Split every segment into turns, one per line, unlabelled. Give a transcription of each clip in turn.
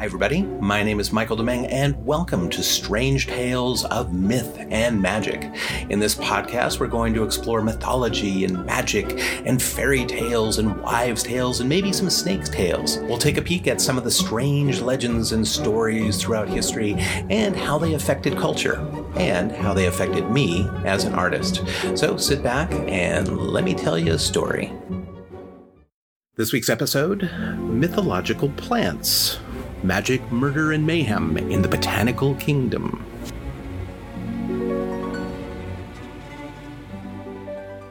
Hi, everybody. My name is Michael Demeng, and welcome to Strange Tales of Myth and Magic. In this podcast, we're going to explore mythology and magic and fairy tales and wives' tales and maybe some snakes' tales. We'll take a peek at some of the strange legends and stories throughout history and how they affected culture and how they affected me as an artist. So sit back and let me tell you a story. This week's episode Mythological Plants Magic, Murder, and Mayhem in the Botanical Kingdom.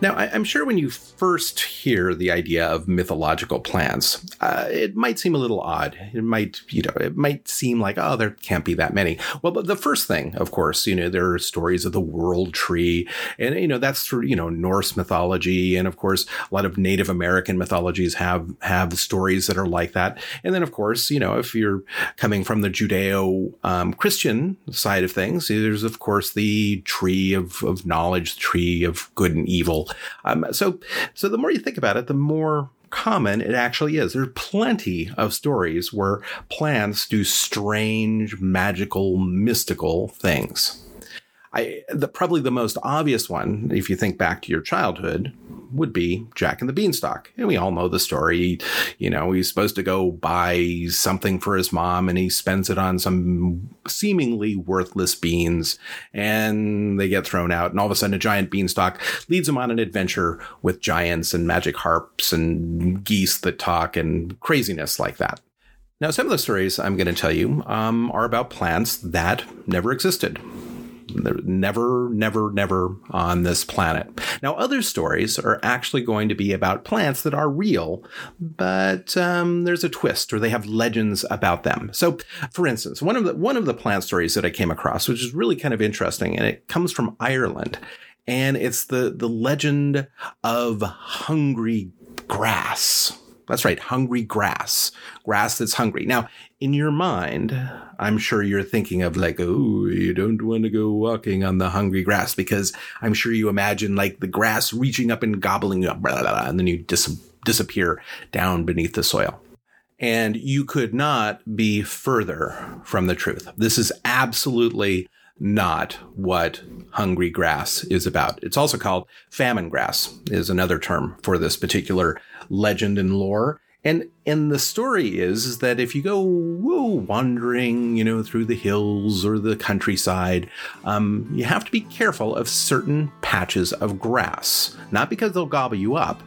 Now, I, am sure when you first hear the idea of mythological plants, uh, it might seem a little odd. It might, you know, it might seem like, oh, there can't be that many. Well, but the first thing, of course, you know, there are stories of the world tree, and you know that's through you know Norse mythology, and of course a lot of Native American mythologies have have stories that are like that. And then, of course, you know, if you're coming from the Judeo um, Christian side of things, there's of course the tree of of knowledge, the tree of good and evil um, so, so the more you think about it, the more common it actually is. There are plenty of stories where plants do strange, magical, mystical things. I, the, probably the most obvious one, if you think back to your childhood, would be Jack and the Beanstalk. And we all know the story. You know, he's supposed to go buy something for his mom and he spends it on some seemingly worthless beans and they get thrown out. And all of a sudden, a giant beanstalk leads him on an adventure with giants and magic harps and geese that talk and craziness like that. Now, some of the stories I'm going to tell you um, are about plants that never existed. Never, never, never on this planet. Now, other stories are actually going to be about plants that are real, but um, there's a twist, or they have legends about them. So, for instance, one of the one of the plant stories that I came across, which is really kind of interesting, and it comes from Ireland, and it's the the legend of hungry grass. That's right, hungry grass, grass that's hungry. Now, in your mind, I'm sure you're thinking of like, oh, you don't want to go walking on the hungry grass because I'm sure you imagine like the grass reaching up and gobbling you up, blah, blah, blah, and then you dis- disappear down beneath the soil. And you could not be further from the truth. This is absolutely not what hungry grass is about. It's also called famine grass is another term for this particular legend and lore. And and the story is, is that if you go wandering, you know, through the hills or the countryside, um, you have to be careful of certain patches of grass. Not because they'll gobble you up,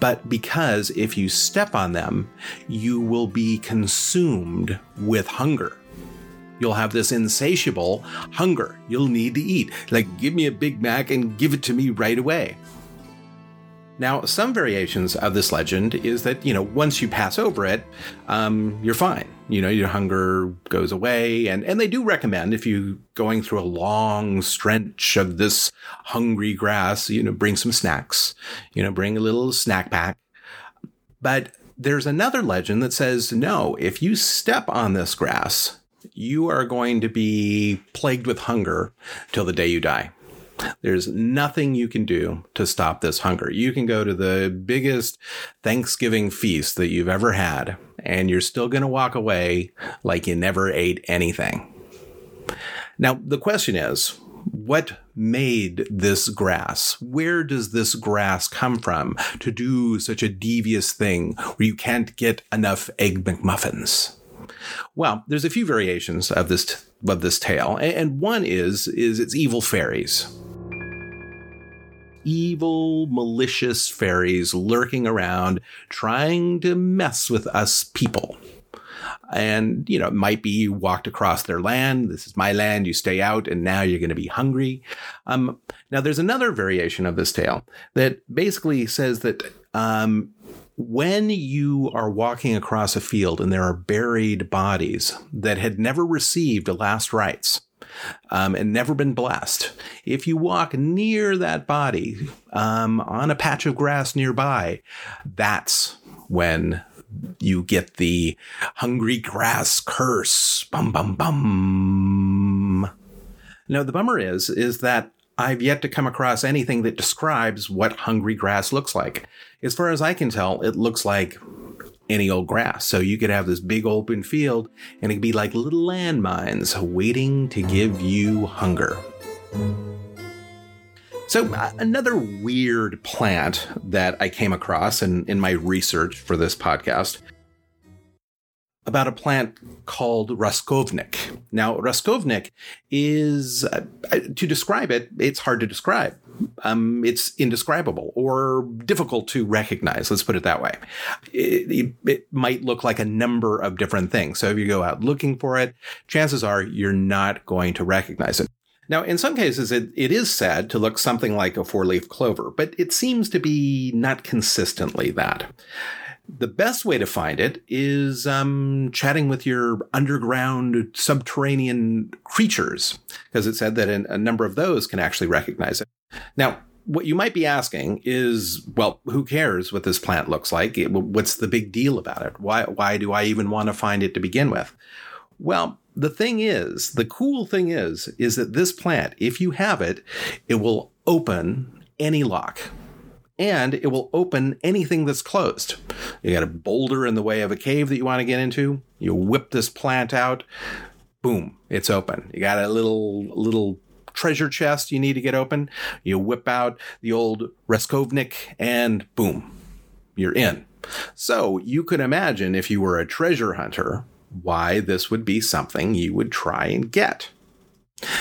but because if you step on them, you will be consumed with hunger. You'll have this insatiable hunger. You'll need to eat. Like, give me a Big Mac and give it to me right away. Now, some variations of this legend is that, you know, once you pass over it, um, you're fine. You know, your hunger goes away. And, and they do recommend if you going through a long stretch of this hungry grass, you know, bring some snacks, you know, bring a little snack pack. But there's another legend that says, no, if you step on this grass, you are going to be plagued with hunger till the day you die. There's nothing you can do to stop this hunger. You can go to the biggest Thanksgiving feast that you've ever had, and you're still going to walk away like you never ate anything. Now, the question is, what made this grass? Where does this grass come from to do such a devious thing where you can't get enough egg McMuffins? Well, there's a few variations of this of this tale, and one is is it's evil fairies evil, malicious fairies lurking around trying to mess with us people. And, you know, it might be you walked across their land. This is my land. You stay out and now you're going to be hungry. Um, now there's another variation of this tale that basically says that, um, when you are walking across a field and there are buried bodies that had never received last rites, um, and never been blessed. If you walk near that body um, on a patch of grass nearby, that's when you get the hungry grass curse. Bum bum bum. Now the bummer is is that I've yet to come across anything that describes what hungry grass looks like. As far as I can tell, it looks like any old grass. So you could have this big open field and it could be like little landmines waiting to give you hunger. So, uh, another weird plant that I came across in, in my research for this podcast about a plant called Raskovnik. Now, Raskovnik is, uh, uh, to describe it, it's hard to describe. Um, it's indescribable or difficult to recognize. Let's put it that way. It, it, might look like a number of different things. So if you go out looking for it, chances are you're not going to recognize it. Now, in some cases, it, it is said to look something like a four leaf clover, but it seems to be not consistently that. The best way to find it is um, chatting with your underground subterranean creatures, because it said that a number of those can actually recognize it. Now, what you might be asking is, well, who cares what this plant looks like? What's the big deal about it? Why, why do I even want to find it to begin with? Well, the thing is, the cool thing is, is that this plant, if you have it, it will open any lock and it will open anything that's closed. You got a boulder in the way of a cave that you want to get into. You whip this plant out. Boom, it's open. You got a little little treasure chest you need to get open. You whip out the old Raskovnik and boom, you're in. So you could imagine if you were a treasure hunter, why this would be something you would try and get.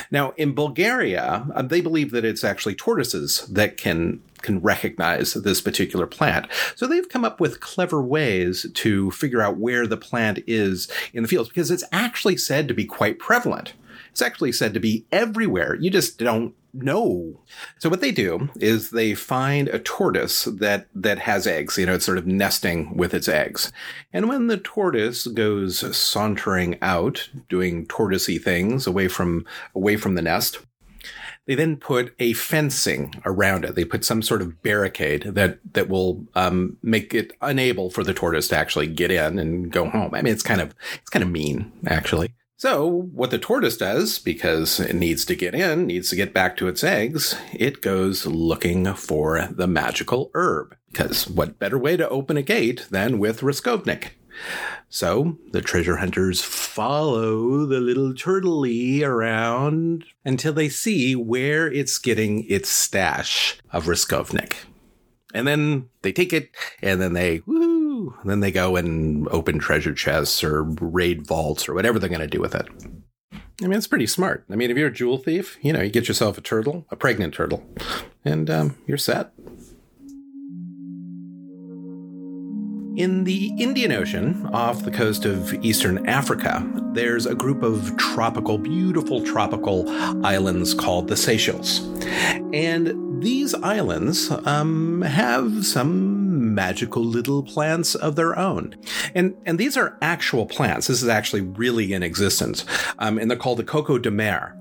Now, in Bulgaria, uh, they believe that it's actually tortoises that can can recognize this particular plant. So they've come up with clever ways to figure out where the plant is in the fields because it's actually said to be quite prevalent. It's actually said to be everywhere. You just don't know. So what they do is they find a tortoise that that has eggs. You know, it's sort of nesting with its eggs. And when the tortoise goes sauntering out, doing tortoisey things away from away from the nest, they then put a fencing around it. They put some sort of barricade that that will um, make it unable for the tortoise to actually get in and go home. I mean, it's kind of it's kind of mean, actually. So, what the tortoise does, because it needs to get in, needs to get back to its eggs, it goes looking for the magical herb. Because what better way to open a gate than with Raskovnik? So the treasure hunters follow the little turtley around until they see where it's getting its stash of Raskovnik. And then they take it and then they then they go and open treasure chests or raid vaults or whatever they're going to do with it. I mean, it's pretty smart. I mean, if you're a jewel thief, you know, you get yourself a turtle, a pregnant turtle, and um, you're set. In the Indian Ocean, off the coast of eastern Africa, there's a group of tropical, beautiful tropical islands called the Seychelles. And these islands um, have some magical little plants of their own. And, and these are actual plants. This is actually really in existence. Um, and they're called the coco de mer.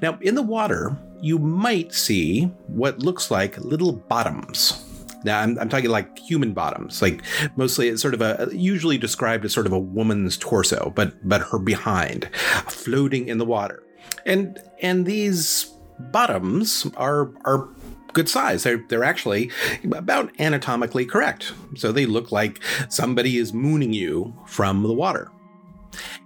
Now, in the water, you might see what looks like little bottoms now I'm, I'm talking like human bottoms, like mostly it's sort of a usually described as sort of a woman's torso, but but her behind, floating in the water, and and these bottoms are are good size. They're they're actually about anatomically correct. So they look like somebody is mooning you from the water.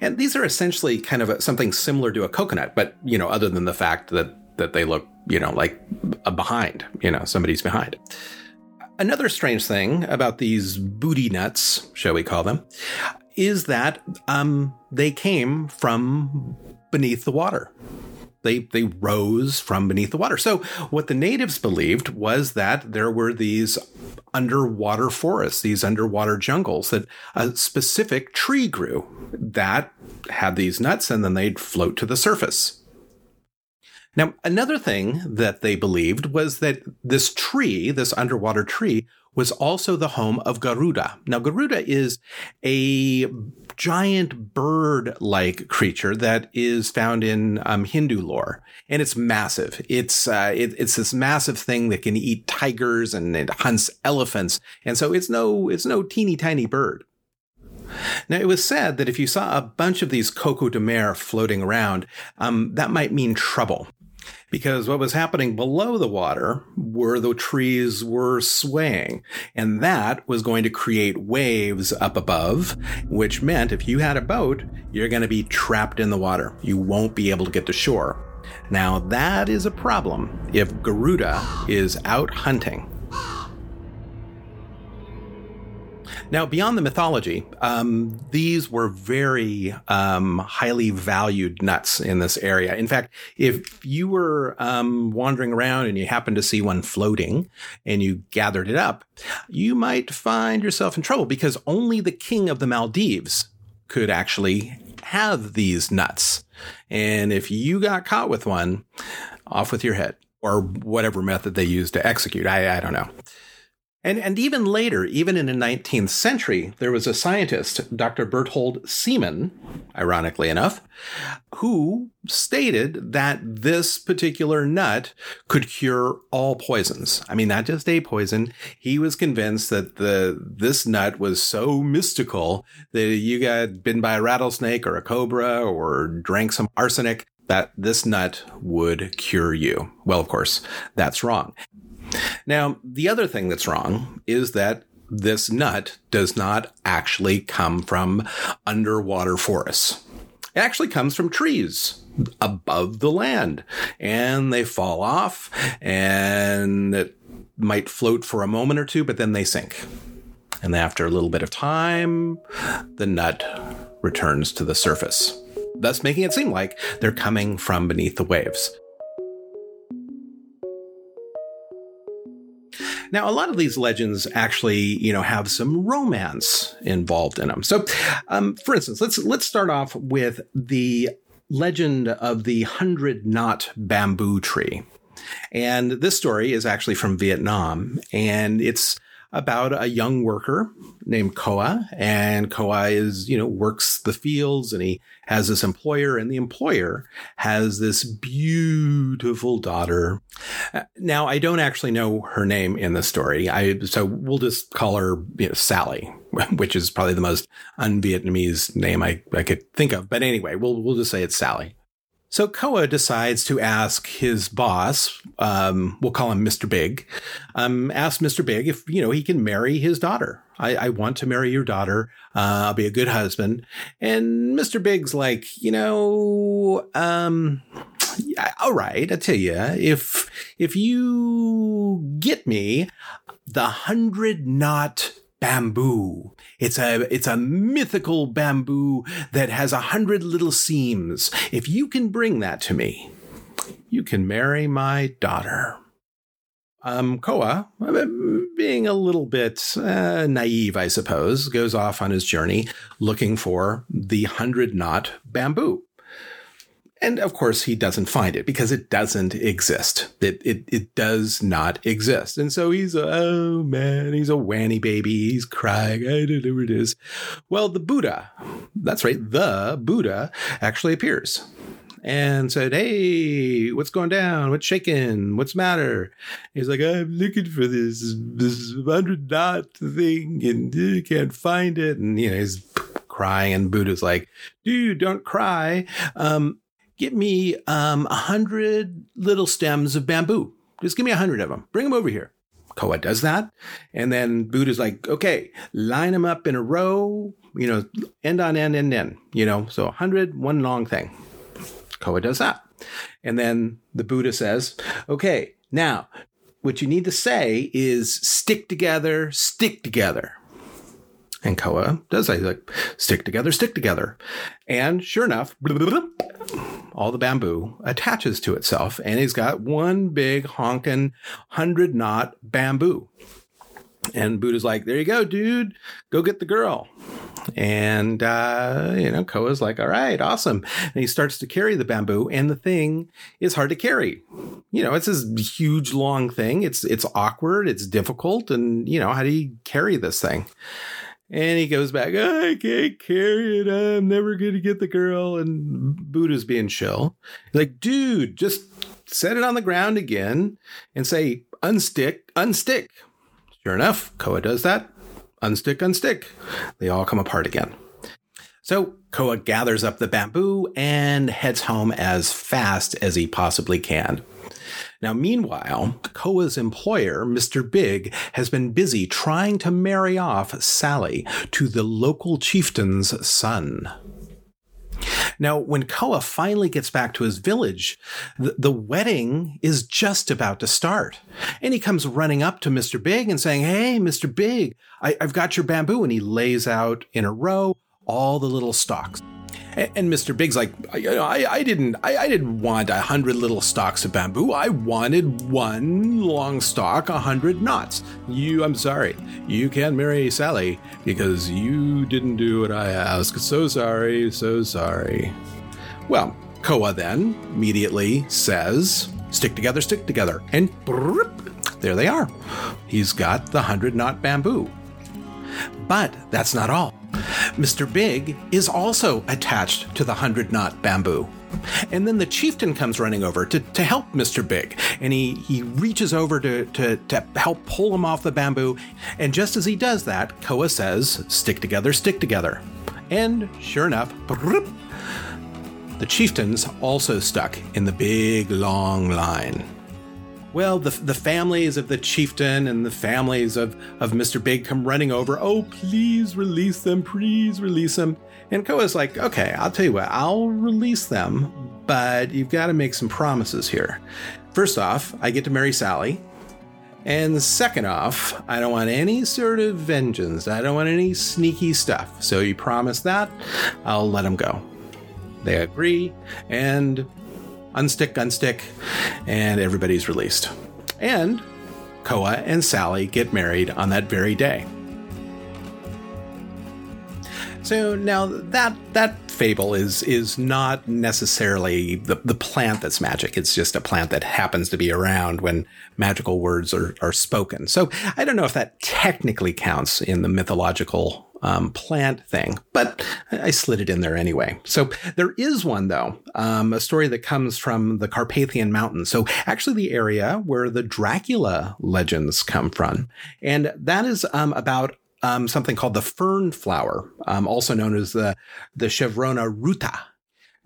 And these are essentially kind of a, something similar to a coconut, but you know, other than the fact that that they look, you know, like a behind, you know, somebody's behind. Another strange thing about these booty nuts, shall we call them, is that um, they came from beneath the water. They, they rose from beneath the water. So, what the natives believed was that there were these underwater forests, these underwater jungles, that a specific tree grew that had these nuts and then they'd float to the surface. Now, another thing that they believed was that this tree, this underwater tree, was also the home of Garuda. Now, Garuda is a giant bird like creature that is found in um, Hindu lore, and it's massive. It's uh, it, it's this massive thing that can eat tigers and it hunts elephants, and so it's no it's no teeny tiny bird. Now, it was said that if you saw a bunch of these coco de mer floating around, um, that might mean trouble. Because what was happening below the water were the trees were swaying. And that was going to create waves up above which meant if you had a boat you're going to be trapped in the water. You won't be able to get to shore. Now that is a problem if garuda is out hunting Now, beyond the mythology, um, these were very um, highly valued nuts in this area. In fact, if you were um, wandering around and you happened to see one floating and you gathered it up, you might find yourself in trouble because only the king of the Maldives could actually have these nuts. And if you got caught with one, off with your head or whatever method they used to execute. I, I don't know. And, and even later, even in the 19th century, there was a scientist, Dr. Berthold Seemann, ironically enough, who stated that this particular nut could cure all poisons. I mean, not just a poison. He was convinced that the this nut was so mystical that you got bitten by a rattlesnake or a cobra or drank some arsenic that this nut would cure you. Well, of course, that's wrong. Now, the other thing that's wrong is that this nut does not actually come from underwater forests. It actually comes from trees above the land and they fall off and it might float for a moment or two, but then they sink. And after a little bit of time, the nut returns to the surface, thus making it seem like they're coming from beneath the waves. Now, a lot of these legends actually, you know, have some romance involved in them. So, um, for instance, let's let's start off with the legend of the hundred knot bamboo tree. And this story is actually from Vietnam, and it's about a young worker named Koa, and Koa is, you know, works the fields and he has this employer, and the employer has this beautiful daughter. Uh, now, I don't actually know her name in the story. I so we'll just call her you know, Sally, which is probably the most un-Vietnamese name I, I could think of. But anyway, we'll we'll just say it's Sally. So Koa decides to ask his boss, um, we'll call him Mr. Big, um, ask Mr. Big if, you know, he can marry his daughter. I, I want to marry your daughter. Uh, I'll be a good husband. And Mr. Big's like, you know, um, yeah, all right, I tell you, if, if you get me the hundred knot bamboo. It's a, it's a mythical bamboo that has a hundred little seams. If you can bring that to me, you can marry my daughter. Um, Koa, being a little bit uh, naive, I suppose, goes off on his journey looking for the hundred knot bamboo. And of course, he doesn't find it because it doesn't exist. It, it, it does not exist. And so he's, a, oh man, he's a wanny baby. He's crying. I don't know where it is. Well, the Buddha, that's right, the Buddha actually appears and said, Hey, what's going down? What's shaking? What's matter? He's like, I'm looking for this, this hundred knot thing and I can't find it. And, you know, he's crying and Buddha's like, dude, don't cry. Um, Get me um, a hundred little stems of bamboo. Just give me a hundred of them. Bring them over here. Koa does that. And then Buddha's like, okay, line them up in a row, you know, end on end, end, end, you know, so a hundred, one long thing. Koa does that. And then the Buddha says, okay, now what you need to say is stick together, stick together. And Koa does. He's like, stick together, stick together. And sure enough, all the bamboo attaches to itself. And he's got one big honking hundred knot bamboo. And Buddha's like, there you go, dude. Go get the girl. And, uh, you know, Koa's like, all right, awesome. And he starts to carry the bamboo and the thing is hard to carry. You know, it's this huge, long thing. It's, it's awkward. It's difficult. And, you know, how do you carry this thing? And he goes back, I can't carry it. I'm never going to get the girl. And Buddha's being chill. like, dude, just set it on the ground again and say, unstick, unstick. Sure enough, Koa does that. Unstick, unstick. They all come apart again. So Koa gathers up the bamboo and heads home as fast as he possibly can. Now, meanwhile, Koa's employer, Mr. Big, has been busy trying to marry off Sally to the local chieftain's son. Now, when Koa finally gets back to his village, the, the, wedding is just about to start. And he comes running up to Mr. Big and saying, Hey, Mr. Big, I, I've got your bamboo. And he lays out in a row all the little stalks. And Mr. Big's like, I, I didn't, I, I, didn't want a hundred little stalks of bamboo. I wanted one long stalk, a hundred knots. You, I'm sorry, you can't marry Sally because you didn't do what I asked. So sorry, so sorry. Well, Koa then immediately says, "Stick together, stick together," and there they are. He's got the hundred knot bamboo. But that's not all. Mr. Big is also attached to the hundred knot bamboo. And then the chieftain comes running over to, to help Mr. Big. And he, he reaches over to, to, to help pull him off the bamboo. And just as he does that, Koa says, Stick together, stick together. And sure enough, the chieftain's also stuck in the big long line well, the, the families of the chieftain and the families of, of Mr. Big come running over. Oh, please release them. Please release them. And Koa's like, okay, I'll tell you what, I'll release them, but you've got to make some promises here. First off, I get to marry Sally. And second off, I don't want any sort of vengeance. I don't want any sneaky stuff. So you promise that, I'll let them go. They agree, and unstick, unstick, and everybody's released. And Koa and Sally get married on that very day. So now that that fable is is not necessarily the, the plant that's magic. It's just a plant that happens to be around when magical words are, are spoken. So I don't know if that technically counts in the mythological um, plant thing, but I slid it in there anyway. So there is one though, um, a story that comes from the Carpathian Mountains. So actually, the area where the Dracula legends come from, and that is um, about um, something called the fern flower, um, also known as the the Chervona ruta.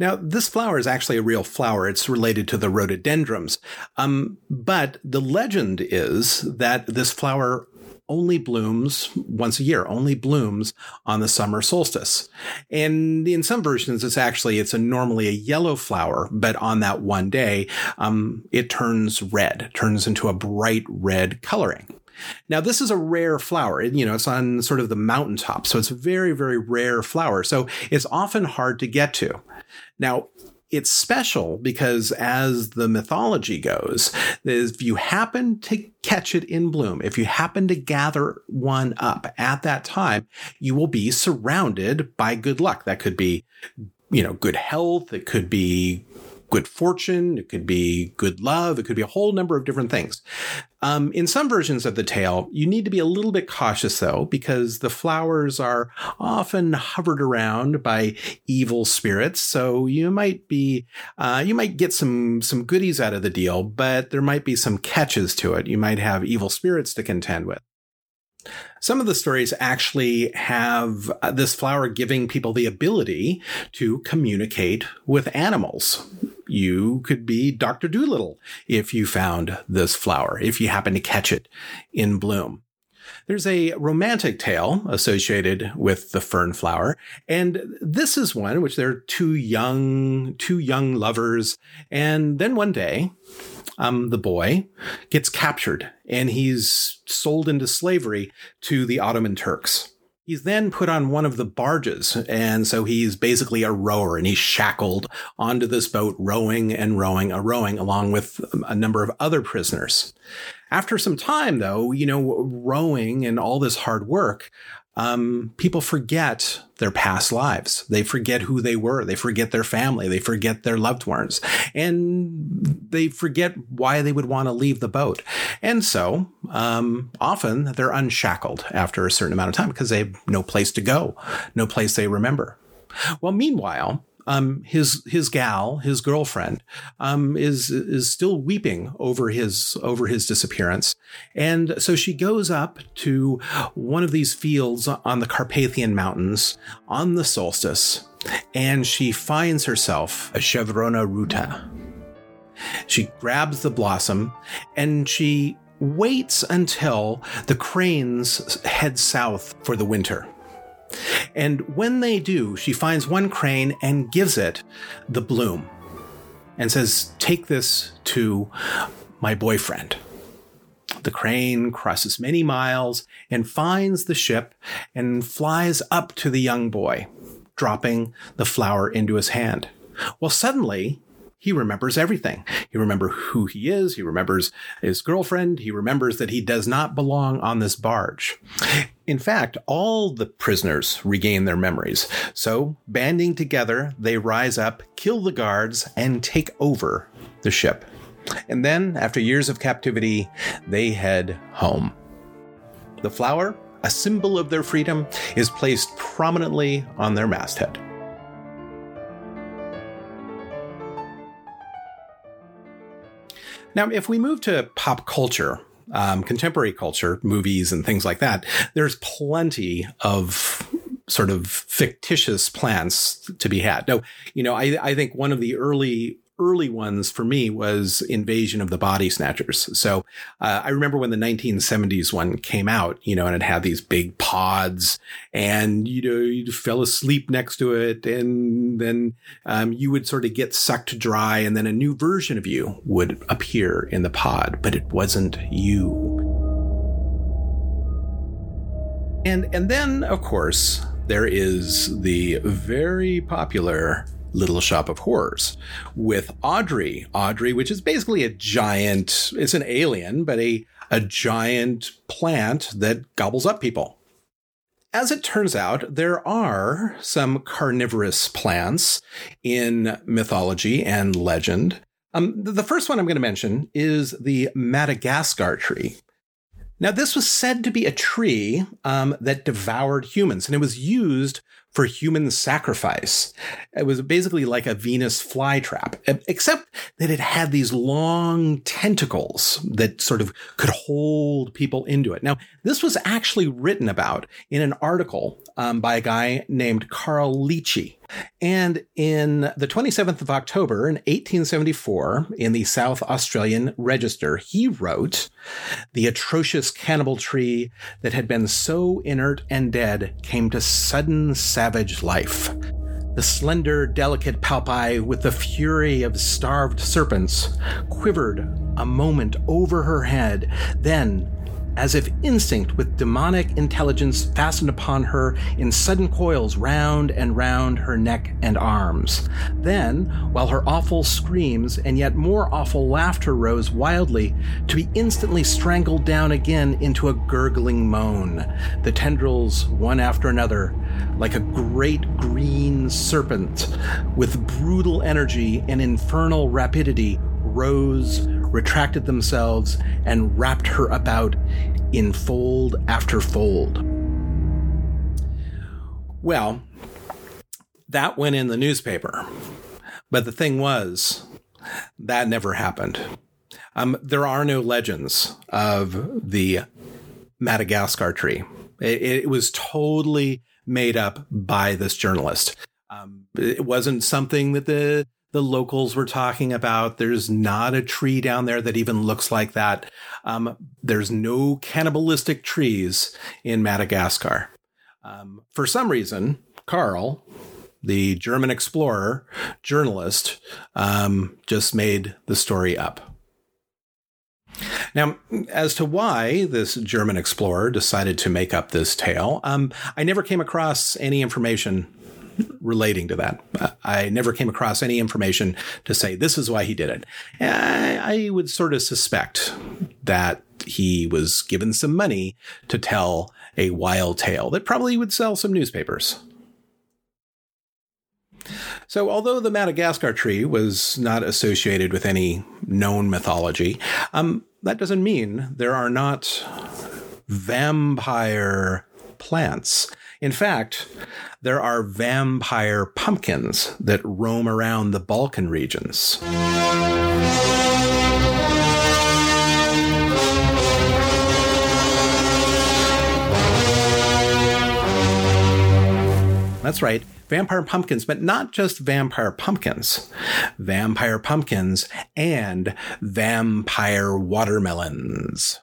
Now, this flower is actually a real flower. It's related to the rhododendrons. Um, but the legend is that this flower only blooms once a year, only blooms on the summer solstice. And in some versions, it's actually, it's a normally a yellow flower, but on that one day, um, it turns red, turns into a bright red coloring. Now, this is a rare flower. you know, it's on sort of the mountaintop. So it's a very, very rare flower. So it's often hard to get to. Now, it's special because as the mythology goes, if you happen to catch it in bloom, if you happen to gather one up at that time, you will be surrounded by good luck. That could be, you know, good health. It could be good fortune. It could be good love. It could be a whole number of different things. Um, in some versions of the tale, you need to be a little bit cautious though, because the flowers are often hovered around by evil spirits. So you might be, uh, you might get some, some goodies out of the deal, but there might be some catches to it. You might have evil spirits to contend with. Some of the stories actually have uh, this flower giving people the ability to communicate with animals. You could be Dr. Dolittle if you found this flower, if you happen to catch it in bloom. There's a romantic tale associated with the fern flower, and this is one which there are two young, two young lovers, and then one day um, the boy, gets captured and he's sold into slavery to the Ottoman Turks. He's then put on one of the barges, and so he's basically a rower, and he's shackled onto this boat, rowing and rowing and rowing, along with um, a number of other prisoners. After some time, though, you know, rowing and all this hard work, um, people forget their past lives. They forget who they were. They forget their family. They forget their loved ones. And they forget why they would want to leave the boat. And so um, often they're unshackled after a certain amount of time because they have no place to go, no place they remember. Well, meanwhile, um, his his gal, his girlfriend, um, is is still weeping over his over his disappearance, and so she goes up to one of these fields on the Carpathian Mountains on the solstice, and she finds herself a Chervona ruta. She grabs the blossom and she waits until the cranes head south for the winter. And when they do, she finds one crane and gives it the bloom and says, Take this to my boyfriend. The crane crosses many miles and finds the ship and flies up to the young boy, dropping the flower into his hand. Well, suddenly, he remembers everything. He remembers who he is. He remembers his girlfriend. He remembers that he does not belong on this barge. In fact, all the prisoners regain their memories. So, banding together, they rise up, kill the guards, and take over the ship. And then, after years of captivity, they head home. The flower, a symbol of their freedom, is placed prominently on their masthead. Now, if we move to pop culture, um, contemporary culture, movies and things like that, there's plenty of sort of fictitious plants to be had. No, you know, I, I think one of the early early ones for me was Invasion of the Body Snatchers. So uh, I remember when the 1970s one came out, you know, and it had these big pods, and you know, you fell asleep next to it, and then um, you would sort of get sucked dry, and then a new version of you would appear in the pod, but it wasn't you. And and then of course there is the very popular Little Shop of Horrors with Audrey. Audrey, which is basically a giant, it's an alien, but a, a giant plant that gobbles up people. As it turns out, there are some carnivorous plants in mythology and legend. Um, the first one I'm going to mention is the Madagascar tree. Now, this was said to be a tree um, that devoured humans, and it was used for human sacrifice. It was basically like a Venus flytrap, except that it had these long tentacles that sort of could hold people into it. Now, this was actually written about in an article um, by a guy named Carl Liche. And in the 27th of October in 1874, in the South Australian Register, he wrote, The atrocious cannibal tree that had been so inert and dead came to sudden savage life. The slender, delicate palpi, with the fury of starved serpents, quivered a moment over her head, then as if instinct with demonic intelligence fastened upon her in sudden coils round and round her neck and arms. Then, while her awful screams and yet more awful laughter rose wildly, to be instantly strangled down again into a gurgling moan, the tendrils, one after another, like a great green serpent, with brutal energy and infernal rapidity, rose retracted themselves and wrapped her about in fold after fold. Well, that went in the newspaper. But the thing was, that never happened. Um, there are no legends of the Madagascar tree. It, it was totally made up by this journalist. Um, it wasn't something that the the locals were talking about. There's not a tree down there that even looks like that. Um, there's no cannibalistic trees in Madagascar. Um, for some reason, Carl, the German explorer, journalist, um, just made the story up. Now, as to why this German explorer decided to make up this tale, um, I never came across any information relating to that. I never came across any information to say this is why he did it. I, would sort of suspect that he was given some money to tell a wild tale that probably would sell some newspapers. So, although the Madagascar tree was not associated with any known mythology, um, that doesn't mean there are not vampire plants In fact, there are vampire pumpkins that roam around the Balkan regions. That's right, vampire pumpkins, but not just vampire pumpkins. Vampire pumpkins and vampire watermelons.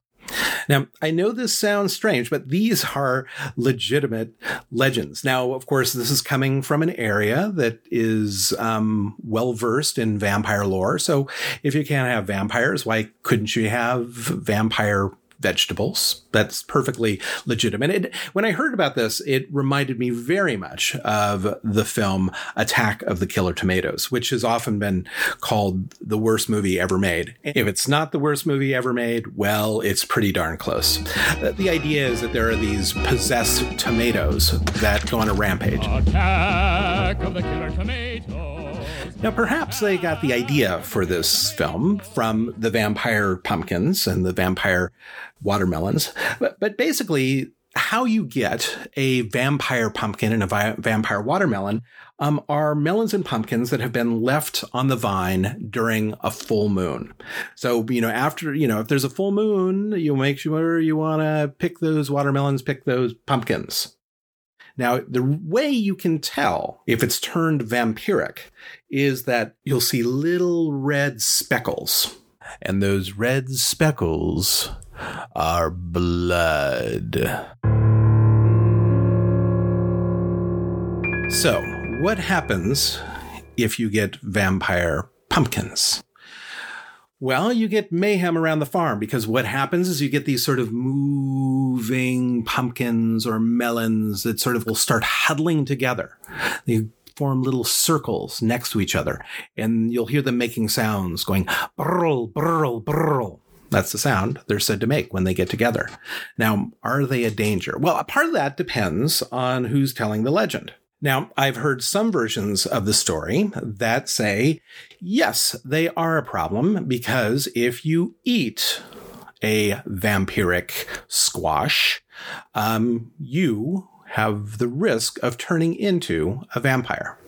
Now, I know this sounds strange, but these are legitimate legends. Now, of course, this is coming from an area that is um, well versed in vampire lore. So, if you can't have vampires, why couldn't you have vampire vegetables. That's perfectly legitimate. It, when I heard about this, it reminded me very much of the film Attack of the Killer Tomatoes, which has often been called the worst movie ever made. If it's not the worst movie ever made, well, it's pretty darn close. Uh, the idea is that there are these possessed tomatoes that go on a rampage. Attack of the Killer Tomatoes. Now, perhaps they got the idea for this film from the vampire pumpkins and the vampire watermelons. But, but basically, how you get a vampire pumpkin and a vi- vampire watermelon um, are melons and pumpkins that have been left on the vine during a full moon. So, you know, after, you know, if there's a full moon, you make sure you want to pick those watermelons, pick those pumpkins. Now, the way you can tell if it's turned vampiric is that you'll see little red speckles. And those red speckles are blood. So, what happens if you get vampire pumpkins? Well, you get mayhem around the farm because what happens is you get these sort of moving pumpkins or melons that sort of will start huddling together. They form little circles next to each other, and you'll hear them making sounds going brrl, brrl, brrl. That's the sound they're said to make when they get together. Now, are they a danger? Well, a part of that depends on who's telling the legend. Now, I've heard some versions of the story that say, yes, they are a problem because if you eat a vampiric squash, um, you have the risk of turning into a vampire.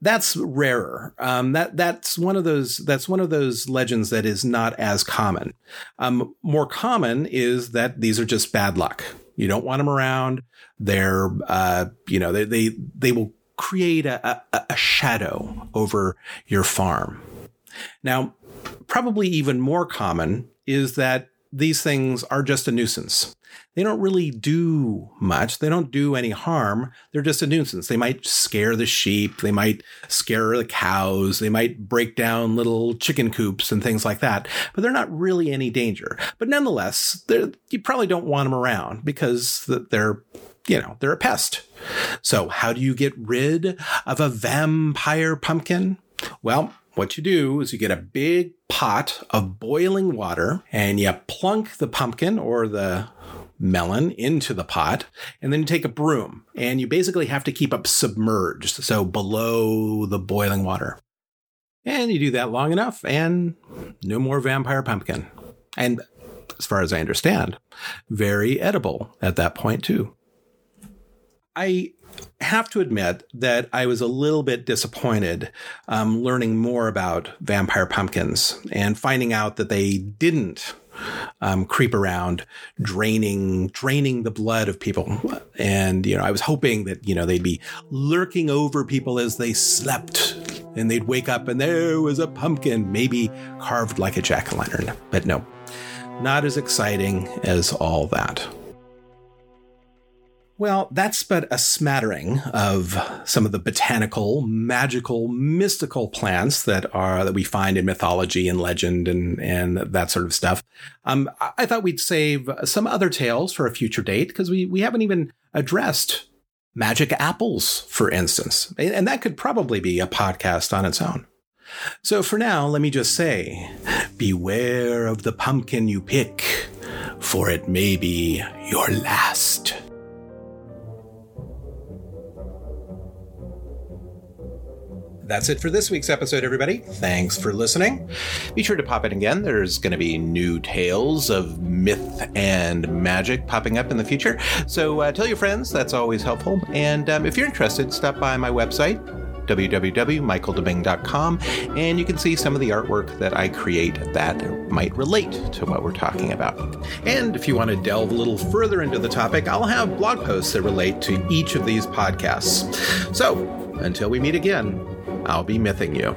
That's rarer. Um, that that's one of those. That's one of those legends that is not as common. Um, more common is that these are just bad luck. You don't want them around. They're, uh, you know, they, they, they will create a, a, a shadow over your farm. Now, probably even more common is that these things are just a nuisance. They don't really do much. They don't do any harm. They're just a nuisance. They might scare the sheep. They might scare the cows. They might break down little chicken coops and things like that. But they're not really any danger. But nonetheless, you probably don't want them around because they're, you know, they're a pest. So how do you get rid of a vampire pumpkin? Well, what you do is you get a big pot of boiling water and you plunk the pumpkin or the melon into the pot and then you take a broom and you basically have to keep it submerged so below the boiling water. And you do that long enough and no more vampire pumpkin. And as far as i understand very edible at that point too. I have to admit that I was a little bit disappointed um, learning more about vampire pumpkins and finding out that they didn't um, creep around, draining draining the blood of people. And you know, I was hoping that you know they'd be lurking over people as they slept, and they'd wake up and there was a pumpkin, maybe carved like a jack o' lantern. But no, not as exciting as all that. Well, that's but a smattering of some of the botanical, magical, mystical plants that are that we find in mythology and legend and and that sort of stuff. Um, I thought we'd save some other tales for a future date because we we haven't even addressed magic apples, for instance, and that could probably be a podcast on its own. So for now, let me just say, beware of the pumpkin you pick, for it may be your last. That's it for this week's episode, everybody. Thanks for listening. Be sure to pop in again. There's going to be new tales of myth and magic popping up in the future. So uh, tell your friends, that's always helpful. And um, if you're interested, stop by my website, www.michaeldemeng.com, and you can see some of the artwork that I create that might relate to what we're talking about. And if you want to delve a little further into the topic, I'll have blog posts that relate to each of these podcasts. So, until we meet again, I'll be mything you.